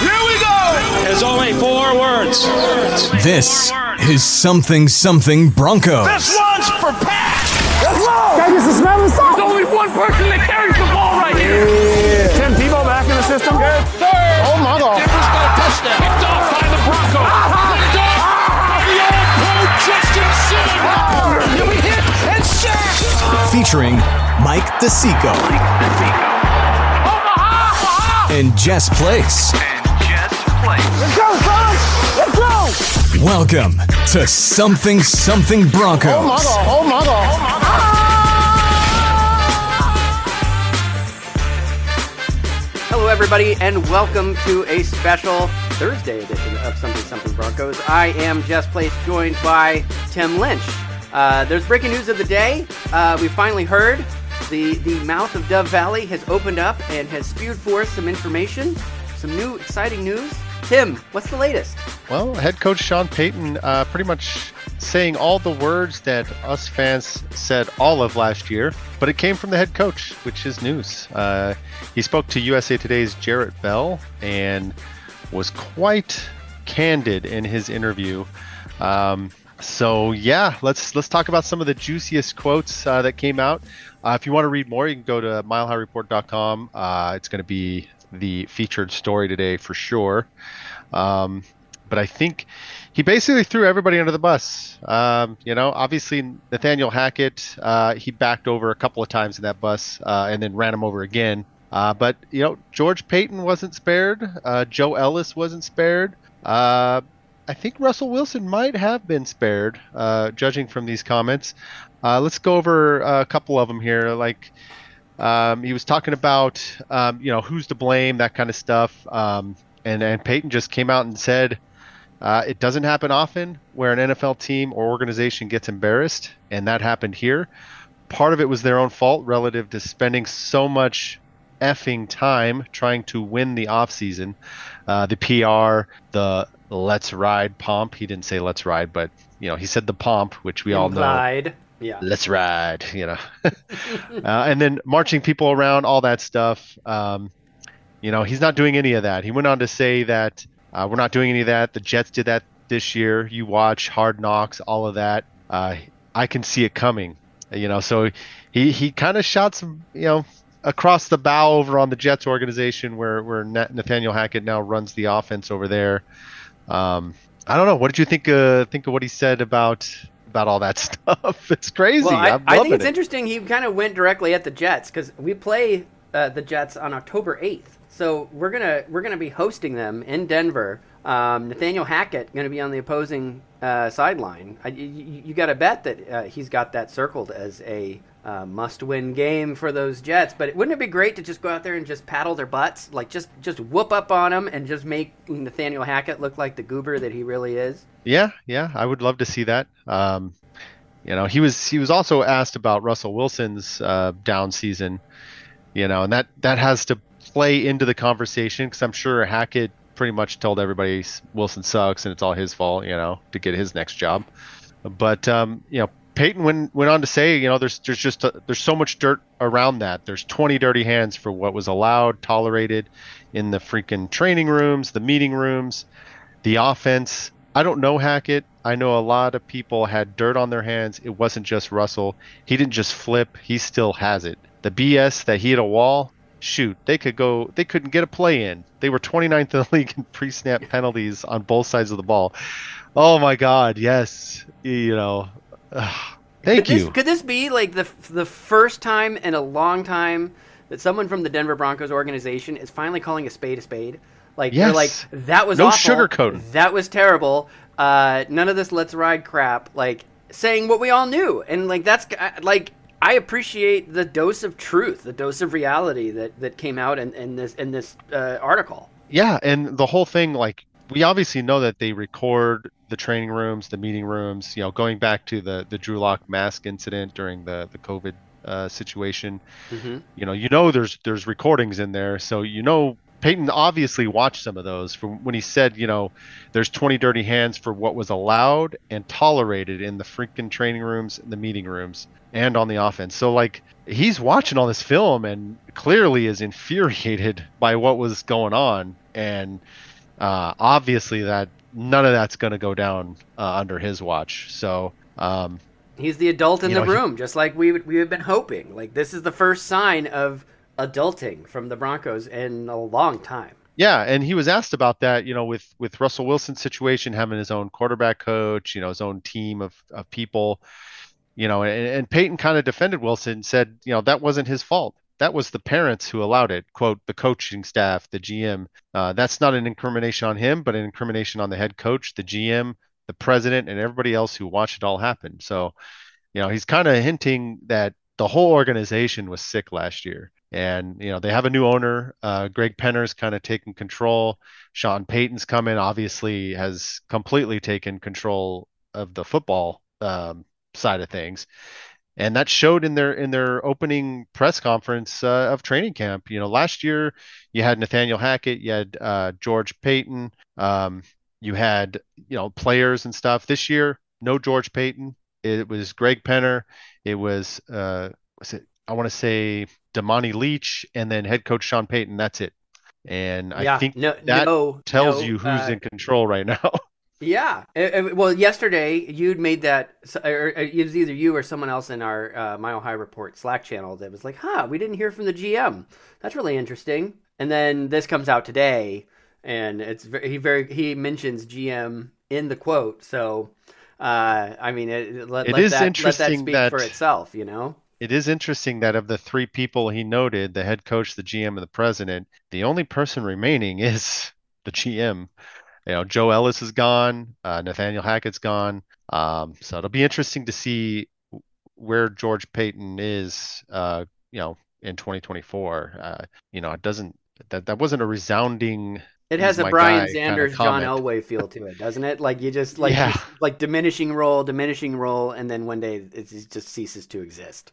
Here we go! There's only four words. This is something something Broncos. This one's for Pat! Let's go! Can I get some smell and There's only one person that carries the ball right here. Yeah. Tim Tebow back in the system. Good third. Oh my God. Denver's got a touchdown. Picked off by the Broncos. Picked off. The old pro Justin Simmons. Here we hit and sack. Featuring Mike DeSico. And Jess Place. Let's go, son! Let's go! Welcome to Something Something Broncos. Oh my God. Oh my God. Hello, everybody, and welcome to a special Thursday edition of Something Something Broncos. I am Jess Place, joined by Tim Lynch. Uh, there's breaking news of the day. Uh, we finally heard the the mouth of Dove Valley has opened up and has spewed forth some information, some new exciting news. Tim, what's the latest? Well, head coach Sean Payton uh, pretty much saying all the words that us fans said all of last year, but it came from the head coach, which is news. Uh, he spoke to USA Today's Jarrett Bell and was quite candid in his interview. Um, so yeah, let's let's talk about some of the juiciest quotes uh, that came out. Uh, if you want to read more, you can go to milehighreport.com. Uh, it's going to be the featured story today for sure. Um, but I think he basically threw everybody under the bus. Um, you know, obviously Nathaniel Hackett, uh, he backed over a couple of times in that bus uh, and then ran him over again. Uh, but you know, George Paton wasn't spared. Uh, Joe Ellis wasn't spared. Uh, I think Russell Wilson might have been spared, uh, judging from these comments. let's go over a couple of them here. Like um, he was talking about, um, you know, who's to blame, that kind of stuff. Um, and and Payton just came out and said. Uh, it doesn't happen often where an NFL team or organization gets embarrassed, and that happened here. Part of it was their own fault relative to spending so much effing time trying to win the offseason. Uh, the PR, the let's ride pomp. He didn't say let's ride, but you know he said the pomp, which we all know. Yeah. Let's ride, you know. uh, and then marching people around, all that stuff. Um, you know, he's not doing any of that. He went on to say that uh, we're not doing any of that. The Jets did that this year. You watch Hard Knocks, all of that. Uh, I can see it coming. You know, so he he kind of shot some, you know, across the bow over on the Jets organization where where Nathaniel Hackett now runs the offense over there. Um, I don't know. What did you think? Uh, think of what he said about about all that stuff? It's crazy. Well, I, I think it's it. interesting. He kind of went directly at the Jets because we play uh, the Jets on October eighth. So we're gonna we're gonna be hosting them in Denver. Um, Nathaniel Hackett going to be on the opposing uh, sideline. I, you, you got to bet that uh, he's got that circled as a uh, must-win game for those Jets. But wouldn't it be great to just go out there and just paddle their butts, like just just whoop up on them and just make Nathaniel Hackett look like the goober that he really is? Yeah, yeah, I would love to see that. Um, you know, he was he was also asked about Russell Wilson's uh, down season. You know, and that that has to play into the conversation because I'm sure Hackett pretty much told everybody Wilson sucks and it's all his fault, you know, to get his next job. But um, you know, Payton went went on to say, you know, there's there's just a, there's so much dirt around that. There's 20 dirty hands for what was allowed, tolerated in the freaking training rooms, the meeting rooms, the offense. I don't know Hackett. I know a lot of people had dirt on their hands. It wasn't just Russell. He didn't just flip. He still has it. The BS that he hit a wall, shoot, they could go. They couldn't get a play in. They were 29th in the league in pre-snap penalties on both sides of the ball. Oh my God, yes. You know, ugh, thank could you. This, could this be like the the first time in a long time that someone from the Denver Broncos organization is finally calling a spade a spade? Like they're like that was No awful. sugarcoating. That was terrible. Uh, none of this let's ride crap. Like saying what we all knew, and like that's like I appreciate the dose of truth, the dose of reality that that came out in, in this in this uh, article. Yeah, and the whole thing, like we obviously know that they record the training rooms, the meeting rooms. You know, going back to the the Drew Lock mask incident during the the COVID uh, situation. Mm-hmm. You know, you know there's there's recordings in there, so you know Payton obviously watched some of those from when he said, you know, there's 20 dirty hands for what was allowed and tolerated in the freaking training rooms, and the meeting rooms, and on the offense. So like he's watching all this film and clearly is infuriated by what was going on, and uh, obviously that none of that's going to go down uh, under his watch. So. Um, He's the adult in the know, he- room, just like we we have been hoping. Like this is the first sign of adulting from the Broncos in a long time. Yeah, and he was asked about that, you know, with with Russell Wilson's situation, having his own quarterback coach, you know, his own team of of people, you know, and, and Payton kind of defended Wilson, said, you know, that wasn't his fault. That was the parents who allowed it. Quote, the coaching staff, the GM. Uh, that's not an incrimination on him, but an incrimination on the head coach, the GM, the president, and everybody else who watched it all happen. So, you know, he's kind of hinting that the whole organization was sick last year. And, you know, they have a new owner. Uh, Greg Penner's kind of taken control. Sean Payton's come in, obviously has completely taken control of the football um, side of things. And that showed in their in their opening press conference uh, of training camp. You know, last year you had Nathaniel Hackett, you had uh, George Paton, um, you had you know players and stuff. This year, no George Paton. It was Greg Penner. It was uh, was it? I want to say Damani Leech, and then head coach Sean Payton. That's it. And yeah, I think no, that no, tells no, you who's uh, in control right now. Yeah. Uh, uh, Well, yesterday you'd made that, or it was either you or someone else in our uh, Mile High Report Slack channel that was like, "Huh, we didn't hear from the GM. That's really interesting." And then this comes out today, and it's ve- he very he mentions GM in the quote. So, uh, I mean, it, let, It let is that, let that interesting speak that- for itself. You know. It is interesting that of the three people he noted, the head coach, the GM, and the president, the only person remaining is the GM. You know, Joe Ellis is gone, uh, Nathaniel Hackett's gone. Um, so it'll be interesting to see where George Paton is, uh, you know, in 2024. Uh, you know, it doesn't that that wasn't a resounding. It has a Brian guy" kinda Sanders, John. Elway feel to it, doesn't it? Like you just like Yeah. just- like diminishing role, diminishing role, and then one day it just ceases to exist.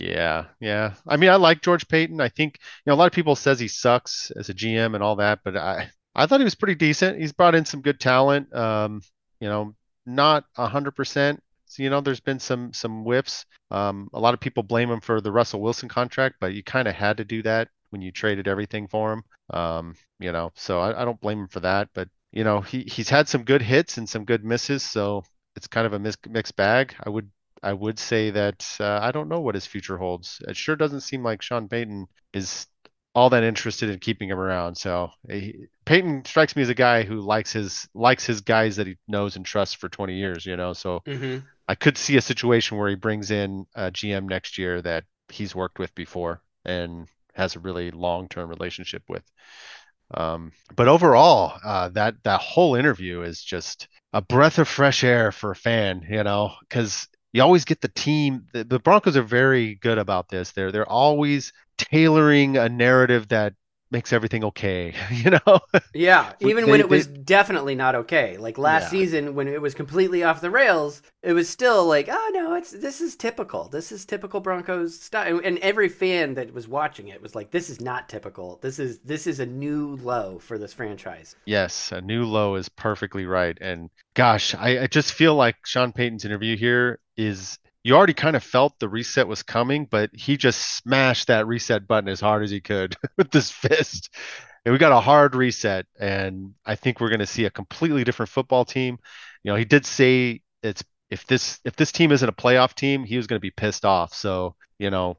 Yeah, yeah. I mean, I like George Paton. I think, you know, a lot of people says he sucks as a GM and all that, but I I thought he was pretty decent. He's brought in some good talent. Um, you know, not a hundred percent. So, you know, there's been some some whiffs. Um, a lot of people blame him for the Russell Wilson contract, but you kind of had to do that when you traded everything for him. Um, you know, so I, I don't blame him for that. But you know, he he's had some good hits and some good misses, so it's kind of a mis mixed bag. I would I would say that uh, I don't know what his future holds. It sure doesn't seem like Sean Payton is all that interested in keeping him around. So he, Payton strikes me as a guy who likes his likes his guys that he knows and trusts for 20 years. You know, so Mm-hmm. I could see a situation where he brings in a GM next year that he's worked with before and has a really long-term relationship with. Um, but overall, uh, that that whole interview is just a breath of fresh air for a fan, you know, because you always get the team. The, the Broncos are very good about this. They're they're always tailoring a narrative that makes everything okay, you know. Yeah, even they- when it they- was definitely not okay. Like last Yeah. season when it was completely off the rails, it was still like, oh no, it's this is typical. This is typical Broncos style. And every fan that was watching it was like, this is not typical. This is this is a new low for this franchise. Yes, a new low is perfectly right. And gosh, I, I just feel like Sean Payton's interview here is you already kind of felt the reset was coming, but he just smashed that reset button as hard as he could with this fist. And we got a hard reset, and I think we're going to see a completely different football team. You know, he did say it's if this if this team isn't a playoff team, he was going to be pissed off. So, you know,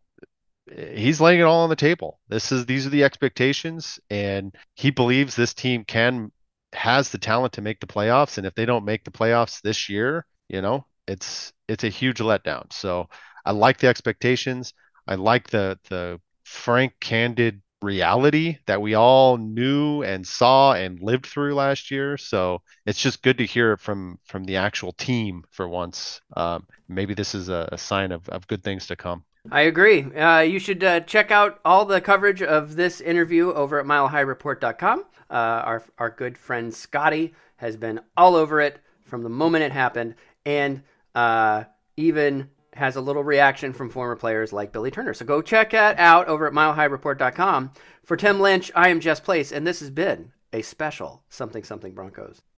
he's laying it all on the table. This is these are the expectations, and he believes this team can has the talent to make the playoffs. And if they don't make the playoffs this year, you know, it's it's a huge letdown. So I like the expectations. I like the the frank, candid reality that we all knew and saw and lived through last year. So it's just good to hear it from from the actual team for once. Um, maybe this is a, a sign of, of good things to come. I agree. Uh, you should uh, check out all the coverage of this interview over at MileHighReport.com. Uh, our our good friend Scotty has been all over it from the moment it happened, and uh, even has a little reaction from former players like Billy Turner. So go check that out over at MileHighReport.com. For Tim Lynch, I am Jess Place, and this has been a special Something Something Broncos.